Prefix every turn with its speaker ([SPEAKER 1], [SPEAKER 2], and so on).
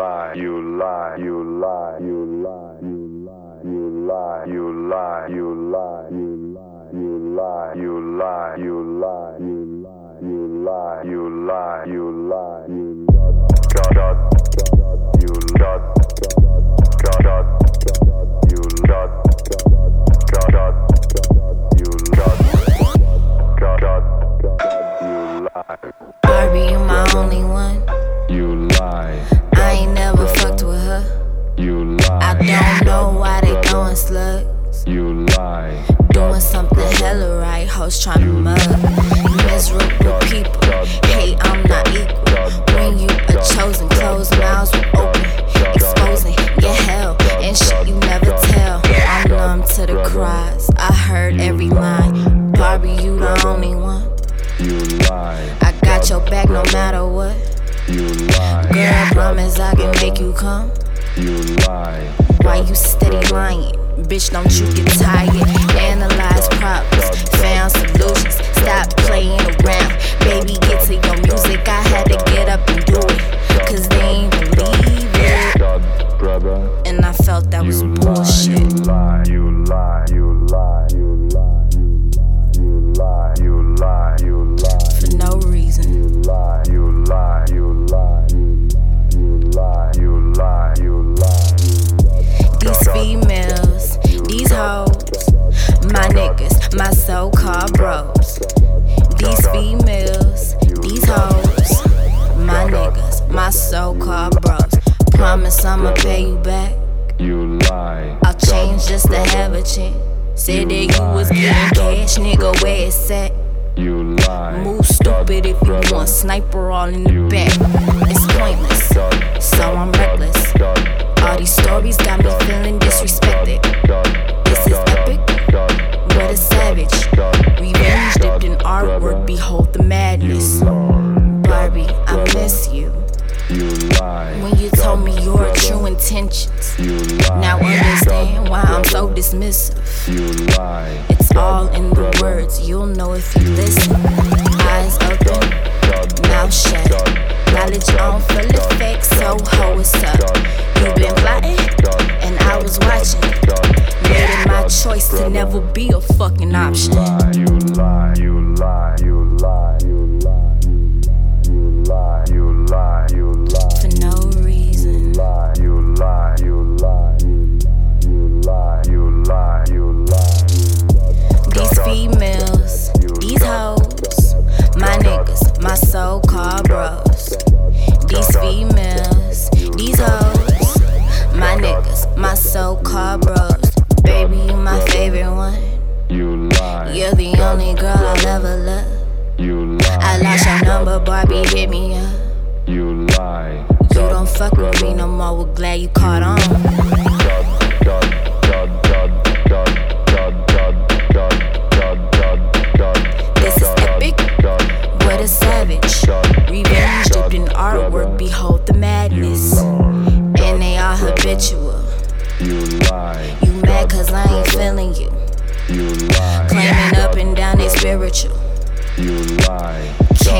[SPEAKER 1] lie, you lie, you lie, you lie, you lie, you lie, you lie, you lie, you lie, you lie, you lie, you lie, you lie, you lie, you lie, you lie, you got got you got got got you got got got you got got got you lie.
[SPEAKER 2] Barbie, you my only one.
[SPEAKER 1] You lie,
[SPEAKER 2] I ain't never fucked with her.
[SPEAKER 1] you
[SPEAKER 2] I don't know why they throwing slugs.
[SPEAKER 1] you lie,
[SPEAKER 2] Doing something hella right, hoes trying to mug. Miserable people hate I'm not equal. When you a chosen, closed mouths will open, exposing, your hell and shit you never tell. I'm numb to the cries, I heard every line. Barbie, you the only one.
[SPEAKER 1] you lie,
[SPEAKER 2] I got your back no matter what.
[SPEAKER 1] You lie,
[SPEAKER 2] Girl, promise I can make you come.
[SPEAKER 1] you lie,
[SPEAKER 2] Why you steady lying? Bitch, don't you get tired? Analyze problems, found solutions. Stop playing around. Baby, get to your music. I had to get up and do it. Cause they ain't believe it. And I felt that was bullshit.
[SPEAKER 1] you lie, you lie, you lie,
[SPEAKER 2] females, these hoes, my niggas, my so called bros. These females, these hoes, my niggas, my so called bros. Promise I'ma pay you back.
[SPEAKER 1] You lie,
[SPEAKER 2] I'll change just to have a chance. Said that you was getting cash, nigga, where it's at?
[SPEAKER 1] you lie.
[SPEAKER 2] Move stupid if you want sniper all in the back. It's pointless, true intentions.
[SPEAKER 1] you lie,
[SPEAKER 2] Now understand why I'm so dismissive.
[SPEAKER 1] you lie.
[SPEAKER 2] It's all in the words, you'll know if you listen. Eyes open, mouth shut. Knowledge on full effect, so ho, what's up? You've been plotting, and I was watching. Made it my choice to never be a fucking option.
[SPEAKER 1] Lie,
[SPEAKER 2] You're the only girl I'll ever love.
[SPEAKER 1] you lie.
[SPEAKER 2] I lost your number, Barbie, hit me up.
[SPEAKER 1] you lie.
[SPEAKER 2] You don't fuck with me no more, we're glad you caught on. This is epic, but it's savage. Revenge dipped in artwork, behold the madness. And they are habitual.
[SPEAKER 1] You lie,
[SPEAKER 2] You mad cause I ain't feeling you.
[SPEAKER 1] You lie,
[SPEAKER 2] Claiming up and down they spiritual.
[SPEAKER 1] you lie.
[SPEAKER 2] Can't